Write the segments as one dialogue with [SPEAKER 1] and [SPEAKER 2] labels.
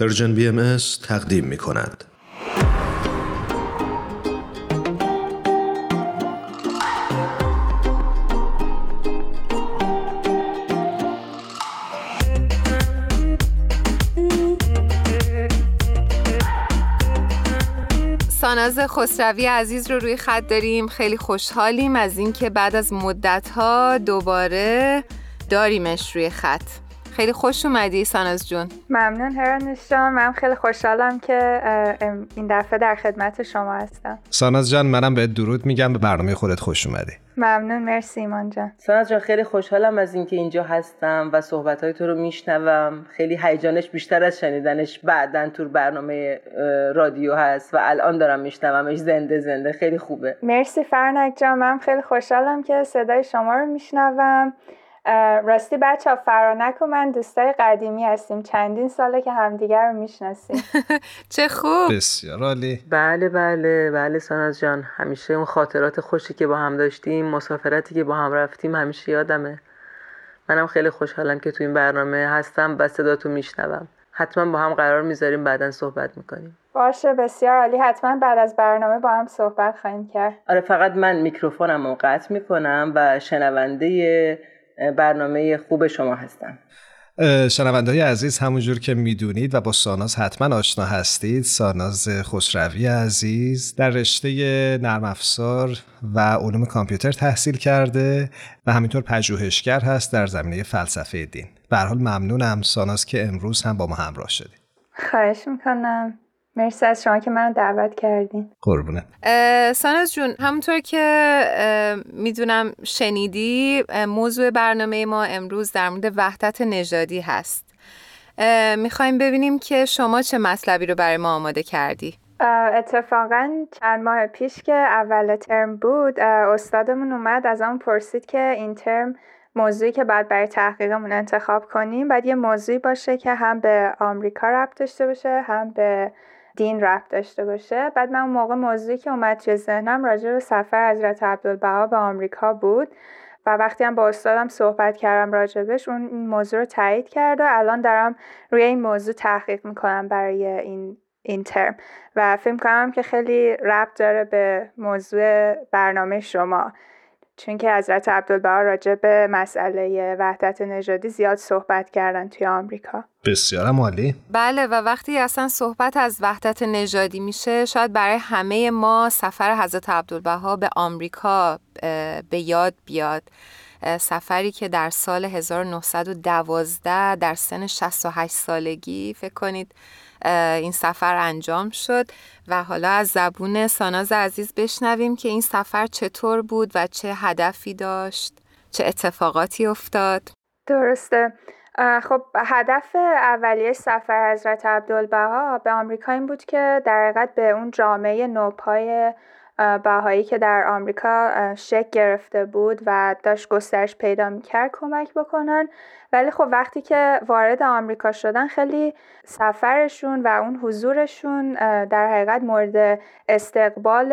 [SPEAKER 1] پرژن بی ام تقدیم می کند.
[SPEAKER 2] ساناز خسروی عزیز رو روی خط داریم خیلی خوشحالیم از اینکه بعد از مدت ها دوباره داریمش روی خط خیلی خوش اومدی ساناز جون.
[SPEAKER 3] ممنون هرانش جان من خیلی خوشحالم که این دفعه در خدمت شما هستم.
[SPEAKER 4] ساناز جان منم به درود میگم. به برنامه خودت خوش اومدی.
[SPEAKER 3] ممنون مرسی ایمان جان.
[SPEAKER 5] ساناز جان خیلی خوشحالم از اینکه اینجا هستم و صحبت های تو رو میشنوم. خیلی هیجانش بیشتر از شنیدنش بعدا تو برنامه رادیو هست و الان دارم میشنومش. زنده زنده. خیلی خوبه.
[SPEAKER 3] مرسی فرنک جان. من خیلی خوشحالم که صدای شما رو میشنوم. راستی بچه ها فرانک و من دوستای قدیمی هستیم. چندین ساله که همدیگر رو می‌شناسیم.
[SPEAKER 2] چه خوب.
[SPEAKER 4] بسیار عالی.
[SPEAKER 5] بله بله بله ساناز جان. همیشه اون خاطرات خوشی که با هم داشتیم مسافرتی که با هم رفتیم همیشه یادمه. منم خیلی خوشحالم که تو این برنامه هستم و صداتو میشنوم. حتما با هم قرار می‌ذاریم بعدا صحبت می‌کنیم.
[SPEAKER 3] باشه بسیار عالی. حتما بعد از برنامه با هم صحبت خواهیم کرد.
[SPEAKER 5] آره فقط من میکروفونم رو قطع می‌کنم و شنونده برنامه خوب شما هستم.
[SPEAKER 4] شنونده های عزیز همونجور که می‌دونید و با ساناز حتما آشنا هستید ساناز خسروی عزیز در رشته نرم افزار و علوم کامپیوتر تحصیل کرده و همینطور پژوهشگر هست در زمینه فلسفه دین. به حال ممنونم ساناز که امروز هم با ما همراه شدید.
[SPEAKER 3] خواهش می‌کنم. مرسی از شما که منو دعوت کردین.
[SPEAKER 4] قربونه
[SPEAKER 2] ساناز جون همونطور که می‌دونم شنیدی موضوع برنامه ما امروز در مورد وحدت نژادی هست. می‌خوایم ببینیم که شما چه مطلبی رو برای ما آماده کردی.
[SPEAKER 3] اتفاقا چند ماه پیش که اول ترم بود استادمون اومد از آن پرسید که این ترم موضوعی که بعد برای تحقیقمون انتخاب کنیم بعد یه موضوعی باشه که هم به آمریکا ربط داشته باشه هم به دین رفت داشته باشه. بعد من اون موقع موضوعی که اومد توی ذهنم راجع به سفر حضرت عبدالبها به آمریکا بود و وقتی هم با استادم صحبت کردم راجبش اون این موضوع رو تایید کرد و الان دارم روی این موضوع تحقیق می‌کنم برای این این ترم. و فکر کنم که خیلی ربط داره به موضوع برنامه شما. چون که حضرت عبدالبها راجع به مسئله وحدت نژادی زیاد صحبت کردن توی آمریکا.
[SPEAKER 4] بسیار عالی.
[SPEAKER 2] بله و وقتی اصلا صحبت از وحدت نژادی میشه شاید برای همه ما سفر حضرت عبدالبها به آمریکا به یاد بیاد. سفری که در سال 1912 در سن 68 سالگی فکر کنید این سفر انجام شد و حالا از زبون ساناز عزیز بشنویم که این سفر چطور بود و چه هدفی داشت چه اتفاقاتی افتاد.
[SPEAKER 3] درسته. خب هدف اولیه سفر حضرت عبدالبها به آمریکا این بود که در حقیقت به اون جامعه نوپای بهایی که در آمریکا شک گرفته بود و داشت گسترش پیدا می‌کرد کمک بکنن. ولی خب وقتی که وارد آمریکا شدن خیلی سفرشون و اون حضورشون در حقیقت مورد استقبال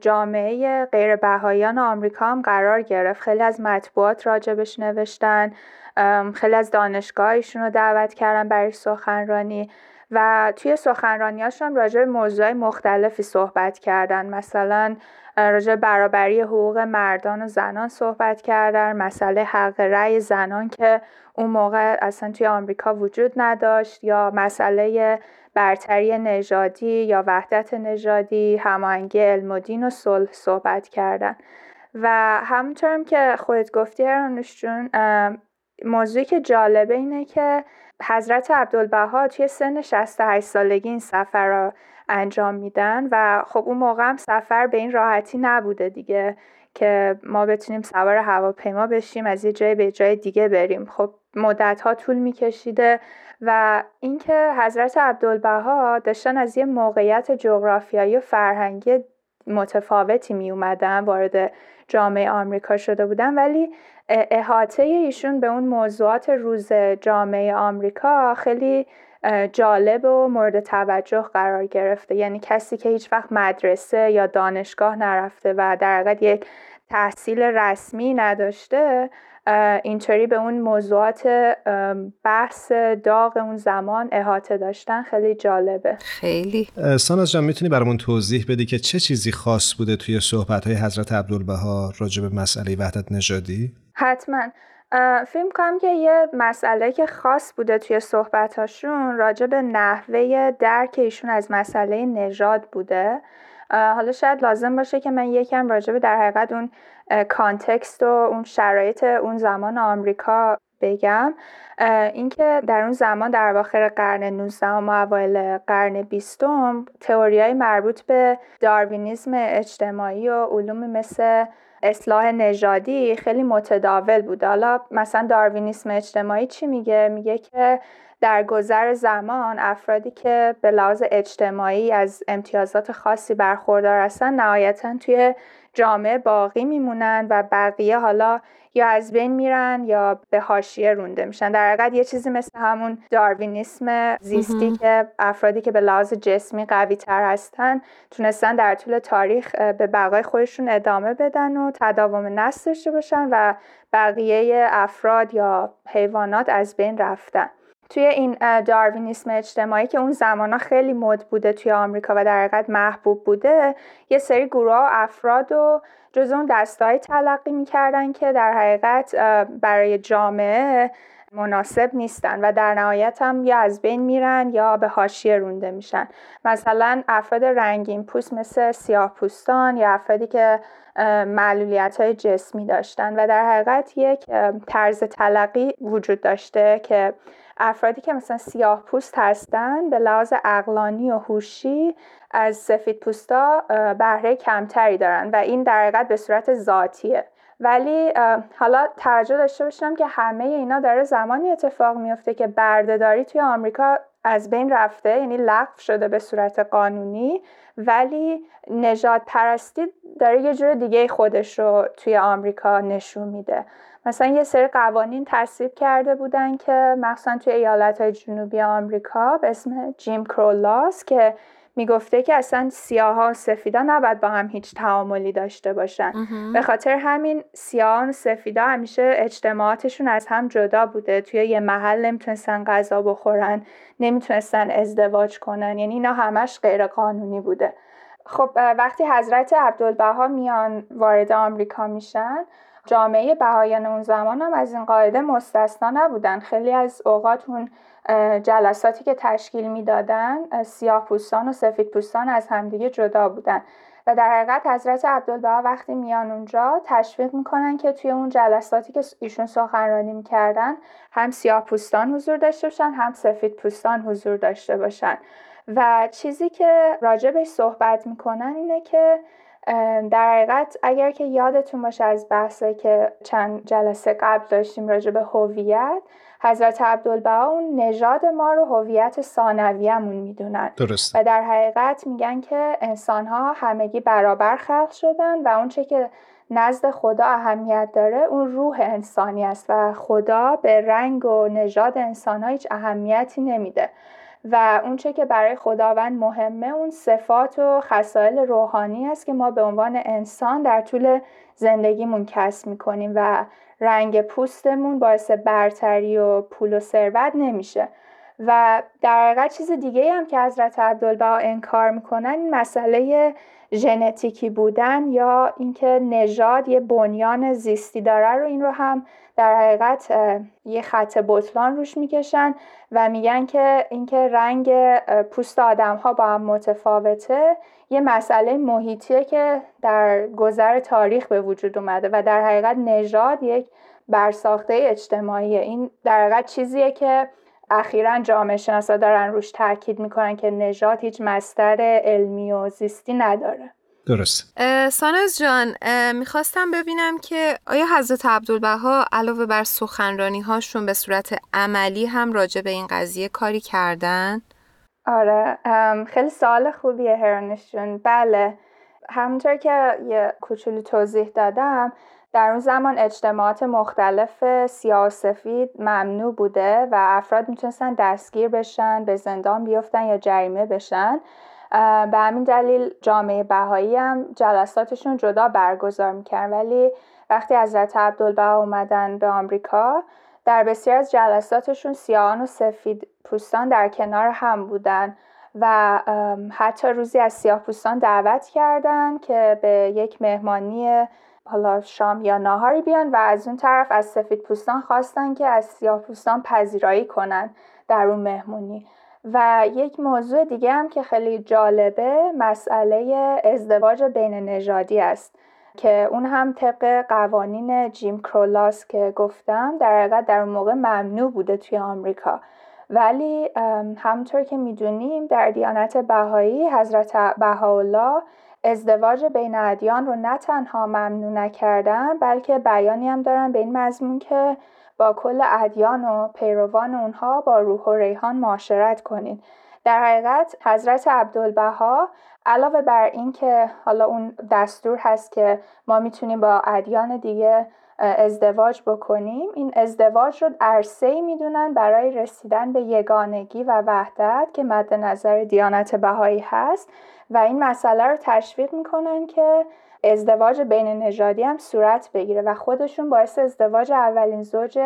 [SPEAKER 3] جامعه غیر بهاییان آمریکا هم قرار گرفت. خیلی از مطبوعات راجبش نوشتن خیلی از دانشگاهشون رو دعوت کردن برای سخنرانی. و توی سخنرانیاشون هم راجع به موضوعی مختلفی صحبت کردن. مثلا راجع برابری حقوق مردان و زنان صحبت کردن. مسئله حق رأی زنان که اون موقع اصلا توی آمریکا وجود نداشت. یا مسئله برتری نژادی یا وحدت نژادی هماهنگی علم و دین و صلح صحبت کردن. و همونطورم که خودت گفتی هرانوش جون موضوعی که جالبه اینه که حضرت عبدالبها توی سن 68 سالگی این سفر را انجام میدن و خب اون موقع هم سفر به این راحتی نبوده دیگه که ما بتونیم سوار هواپیما بشیم از یه جای به جای دیگه بریم. خب مدت ها طول میکشیده و اینکه حضرت عبدالبها داشتن از یه موقعیت جغرافیایی و فرهنگی متفاوتی می اومدن وارد جامعه آمریکا شده بودن ولی احاطه ایشون به اون موضوعات روز جامعه آمریکا خیلی جالب و مورد توجه قرار گرفته. یعنی کسی که هیچ وقت مدرسه یا دانشگاه نرفته و در حقیقت یک تحصیل رسمی نداشته اینطوری به اون موضوعات بحث داغ اون زمان احاطه داشتن خیلی جالبه.
[SPEAKER 2] خیلی.
[SPEAKER 4] ساناز جان می‌تونی برامون توضیح بدی که چه چیزی خاص بوده توی صحبت های حضرت عبدالبها راجع به مسئله وحدت نژادی؟
[SPEAKER 3] حتما. فیلم کنم که یه مسئله که خاص بوده توی صحبتاشون راجع به نحوه درک ایشون از مسئله نژاد بوده. حالا شاید لازم باشه که من یکم راجع به در حقیقت اون کانتکست و اون شرایط اون زمان آمریکا بگم. اینکه در اون زمان در اواخر قرن 19 و اوایل قرن 20 تئوریای مربوط به داروینیسم اجتماعی و علوم مثل اصلاح نژادی خیلی متداول بود. حالا مثلا داروینیسم اجتماعی چی میگه؟ میگه که در گذر زمان افرادی که به لحاظ اجتماعی از امتیازات خاصی برخوردار هستن نهایتا توی جامعه باقی میمونن و بقیه حالا یا از بین میرن یا به حاشیه رونده میشن. در حقیقت یه چیزی مثل همون داروینیسم زیستی که افرادی که به لحاظ جسمی قوی تر هستن تونستن در طول تاریخ به بقای خودشون ادامه بدن و تداوم نسل داشته باشن و بقیه افراد یا حیوانات از بین رفتن. توی این داروینیسم اجتماعی که اون زمانا خیلی مد بوده توی آمریکا و در حقیقت محبوب بوده یه سری گروه و افراد و جز اون دستایی تلقی می‌کردن که در حقیقت برای جامعه مناسب نیستن و در نهایت هم یا از بین میرن یا به حاشیه رونده میشن. مثلا افراد رنگین پوست مثل سیاه پوستان یا افرادی که معلولیت های جسمی داشتن و در حقیقت یک طرز تلقی وجود داشته که افرادی که مثلا سیاه پوست هستن به لحاظ اقلانی و هوشی از سفید پوستا بهره کمتری دارن و این در حقیقت به صورت ذاتیه. ولی حالا توجه داشته باشم که همه اینا داره زمانی اتفاق میفته که بردهداری توی آمریکا از بین رفته یعنی لغو شده به صورت قانونی ولی نجات پرستی داره یه جور دیگه خودش رو توی آمریکا نشون میده. مثلا یه سری قوانین تصویب کرده بودن که مخصوصا توی ایالت های جنوبی آمریکا به اسم جیم کرولاس که می‌گفته که اصلا سیاه و سفیدا نباید با هم هیچ تعاملی داشته باشن. به خاطر همین سیاه و سفیدا همیشه اجتماعاتشون از هم جدا بوده. توی یه محل نمی‌تونستن غذا بخورن نمی‌تونستن ازدواج کنن. یعنی اینا همش غیر قانونی بوده. خب وقتی حضرت عبدالبها میان وارد آمریکا میشن جامعه بهایان اون زمان هم از این قاعده مستثنا نبودن. خیلی از اوقات اون جلساتی که تشکیل می‌دادن سیاه پوستان و سفید پوستان از همدیگه جدا بودن. و در حقیقت حضرت عبدالبها وقتی میان اونجا تشویق می‌کنن که توی اون جلساتی که ایشون سخنرانی می‌کردن هم سیاه پوستان حضور داشته باشن هم سفید پوستان حضور داشته باشن. و چیزی که راجبش صحبت می‌کنن اینه که در حقیقت اگر که یادتون باشه از بحثه که چند جلسه قبل داشتیم راجع به هویت حضرت عبدالبها اون نژاد ما رو هویت ثانویه‌مون می‌دونن
[SPEAKER 4] درست.
[SPEAKER 3] و در حقیقت میگن که انسان ها همگی برابر خلق شدن و اونچه که نزد خدا اهمیت داره اون روح انسانی است و خدا به رنگ و نژاد انسان ها هیچ اهمیتی نمیده و اونچه که برای خداوند مهمه اون صفات و خصایل روحانی است که ما به عنوان انسان در طول زندگیمون کسب می‌کنیم و رنگ پوستمون باعث برتری و پول و ثروت نمیشه. و در حقیقت چیز دیگه هم که حضرت عبدالبها انکار می‌کنن این مسئله ژنتیکی بودن یا اینکه نژاد یه بنیان زیستی داره رو این رو هم در حقیقت یه خط بطلان روش می‌کشن و میگن که اینکه رنگ پوست آدم ها با هم متفاوته یه مسئله محیطیه که در گذر تاریخ به وجود اومده و در حقیقت نژاد یک برساخته اجتماعیه. این در حقیقت چیزیه که اخیرا جامعه شناسا دارن روش تاکید می‌کنن که نژاد هیچ مستر علمی و زیستی نداره.
[SPEAKER 4] درست.
[SPEAKER 2] سانز جان می‌خواستم ببینم که آیا حضرت عبدالبها علاوه بر سخنرانی هاشون به صورت عملی هم راجع به این قضیه کاری کردن؟
[SPEAKER 3] آره خیلی سوال خوبیه هرنشون. بله همونطور که یه کوچولی توضیح دادم در اون زمان اجتماعات مختلف سفید ممنوع بوده و افراد می‌تونستن دستگیر بشن به زندان بیفتن یا جریمه بشن. به همین دلیل جامعه بهایی هم جلساتشون جدا برگزار می‌کرد ولی وقتی حضرت عبدالبها اومدن به آمریکا در بسیار از جلساتشون سیاهان و سفید پوستان در کنار هم بودن و حتی روزی از سیاه پوستان دعوت کردن که به یک مهمانی حالا شام یا ناهاری بیان و از اون طرف از سفید پوستان خواستن که از سیاه پوستان پذیرایی کنن در اون مهمونی. و یک موضوع دیگه هم که خیلی جالبه مسئله ازدواج بین نژادی است که اون هم طبق قوانین جیم کرولاس که گفتم در حقیقت در اون موقع ممنوع بوده توی آمریکا. ولی همطور که می‌دونیم در دیانت بهایی حضرت بهاءالله ازدواج بین ادیان رو نه تنها ممنوع نکردن بلکه بیانی هم دارن به این مضمون که با کل ادیان و پیروان اونها با روح و ریحان معاشرت کنین. در حقیقت حضرت عبدالبها علاوه بر اینکه حالا اون دستور هست که ما می‌تونیم با ادیان دیگه ازدواج بکنیم. این ازدواج رو عرصه می‌دونن برای رسیدن به یگانگی و وحدت که مد نظر دیانت بهایی هست. و این مسئله رو تشویق می‌کنن که ازدواج بین نژادی هم صورت بگیره و خودشون باعث ازدواج اولین زوج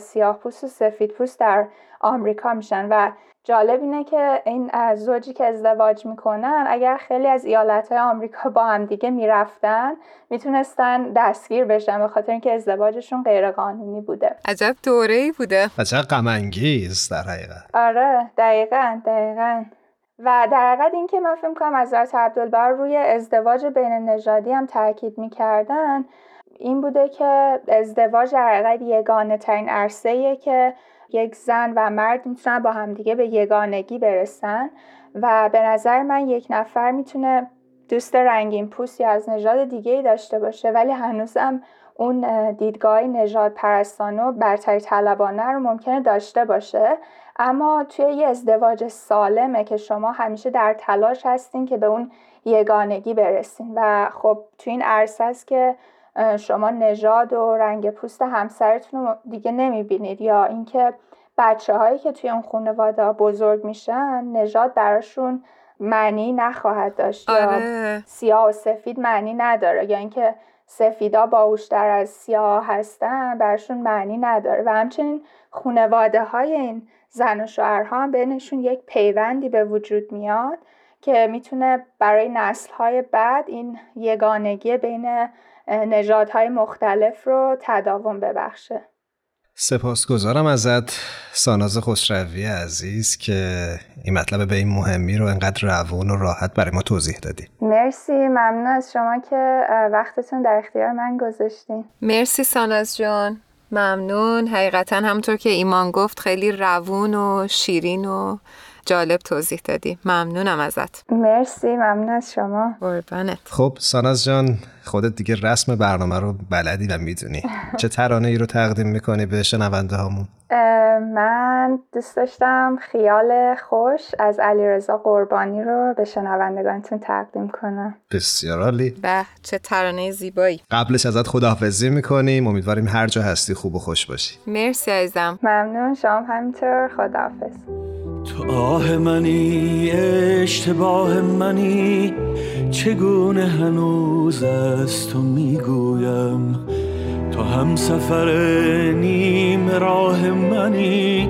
[SPEAKER 3] سیاه پوست و سفید پوست در آمریکا میشن. و جالب اینه که این زوجی که ازدواج می‌کنن اگر خیلی از ایالت های آمریکا با هم دیگه می‌رفتن می‌تونستن دستگیر بشن به خاطر اینکه ازدواجشون غیر قانونی بوده.
[SPEAKER 2] عجب دوره ای بوده
[SPEAKER 4] عجب غمانگیز در حقیقت.
[SPEAKER 3] آره دقیقا دقیقا. و در حقیقت این که من فکر کنم حضرت عبدالبر روی ازدواج بین نژادی هم تاکید می‌کردن این بوده که ازدواج در حقیقت یگانه ترین عرصه که یک زن و مرد می‌تونن با همدیگه به یگانگی برسن و به نظر من یک نفر می‌تونه دوست رنگین پوستی از نژاد دیگه ای داشته باشه ولی هنوزم اون دیدگاه نژاد پرستانه و برتری طلبانه رو ممکنه داشته باشه. اما توی یه ازدواج سالمه که شما همیشه در تلاش هستین که به اون یگانگی برسین. و خب توی این عرصه است که شما نژاد و رنگ پوست همسرتون رو دیگه نمی‌بینید. یا اینکه بچه هایی که توی اون خانواده بزرگ میشن نژاد براشون معنی نخواهد داشت.
[SPEAKER 2] آره.
[SPEAKER 3] یا سیاه و سفید معنی نداره. یا اینکه سفیدا باوشتر از سیاه هستن براشون معنی نداره. و همچنین خانواده های این زن و شوهرها هم بینشون یک پیوندی به وجود میاد که می‌تونه برای نسل های بعد این یگانگی بین نژادهای مختلف رو تداوم ببخشه.
[SPEAKER 4] سپاسگزارم ازت. ساناز خسروی عزیز که این مطلب به این مهمی رو انقدر روون و راحت برای ما توضیح دادی.
[SPEAKER 3] مرسی ممنون از شما که وقتتون در اختیار من گذاشتین.
[SPEAKER 2] مرسی ساناز جان. ممنون. حقیقتا همونطور که ایمان گفت خیلی روون و شیرین و جالب توضیح دادی. ممنونم ازت.
[SPEAKER 3] مرسی ممنون از شما.
[SPEAKER 2] قربانت.
[SPEAKER 4] خب ساناز جان خودت دیگه رسم برنامه رو بلدی و می‌دونی. چه ترانه ای رو تقدیم می‌کنی به شنونده هامون؟
[SPEAKER 3] من دوست داشتم خیال خوش از علیرضا قربانی رو به شنوندگانتون تقدیم کنم.
[SPEAKER 4] بسیار عالی.
[SPEAKER 2] به چه ترانه زیبایی.
[SPEAKER 4] قبلش ازت خداحافظی می‌کنیم. امیدواریم هر جا هستی خوب و خوش باشی.
[SPEAKER 2] مرسی عزیزم.
[SPEAKER 3] ممنون شما همینطور. خداحافظ.
[SPEAKER 6] تو آه منی اشتباه منی. چگونه هنوز از تو می‌گویم تو هم سفر نیم راه منی.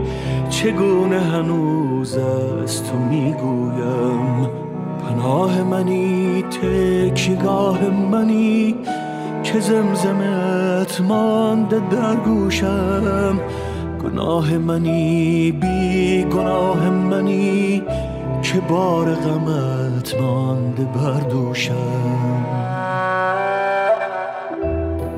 [SPEAKER 6] چگونه هنوز از تو می‌گویم؟ پناه منی تکیگاه منی. که زمزمت مانده در گوشم. گناه منی بی گناه منی. که بار غمت مانده بر دوشم.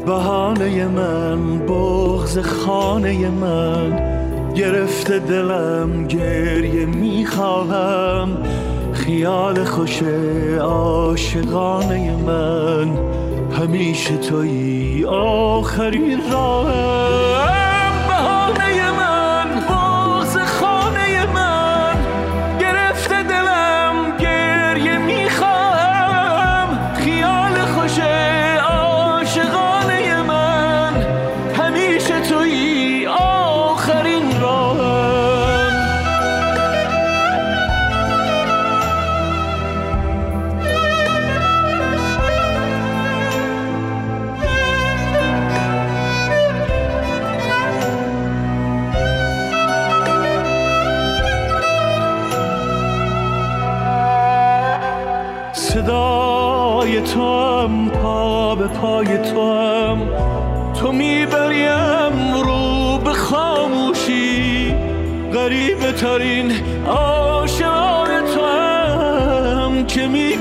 [SPEAKER 6] بهانه من بغز خانه من. گرفته دلم گریه می‌خواهم خیال خوش عاشقانه من. همیشه توی آخرین راهم. صدای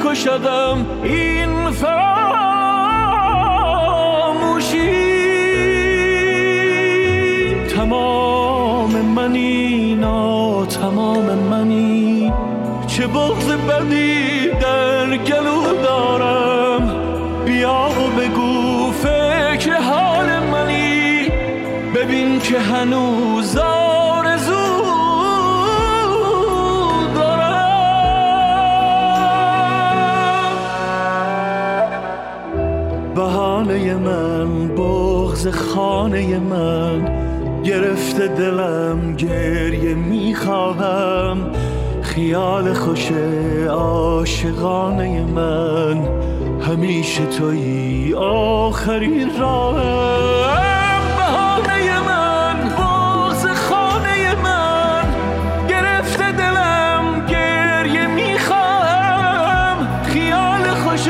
[SPEAKER 6] که میکشدم این فراموشی تمام منی نا تمام منی چه بغض بدی در گلو دارم بیا و بگو فکر حال منی ببین که هنوز خانه من. گرفته دلم گریه می‌خواهم خیال خوش عاشقانه من. همیشه تویی آخرین راهم. بهانه من باز خانه من. گرفته دلم گریه می‌خواهم خیال خوش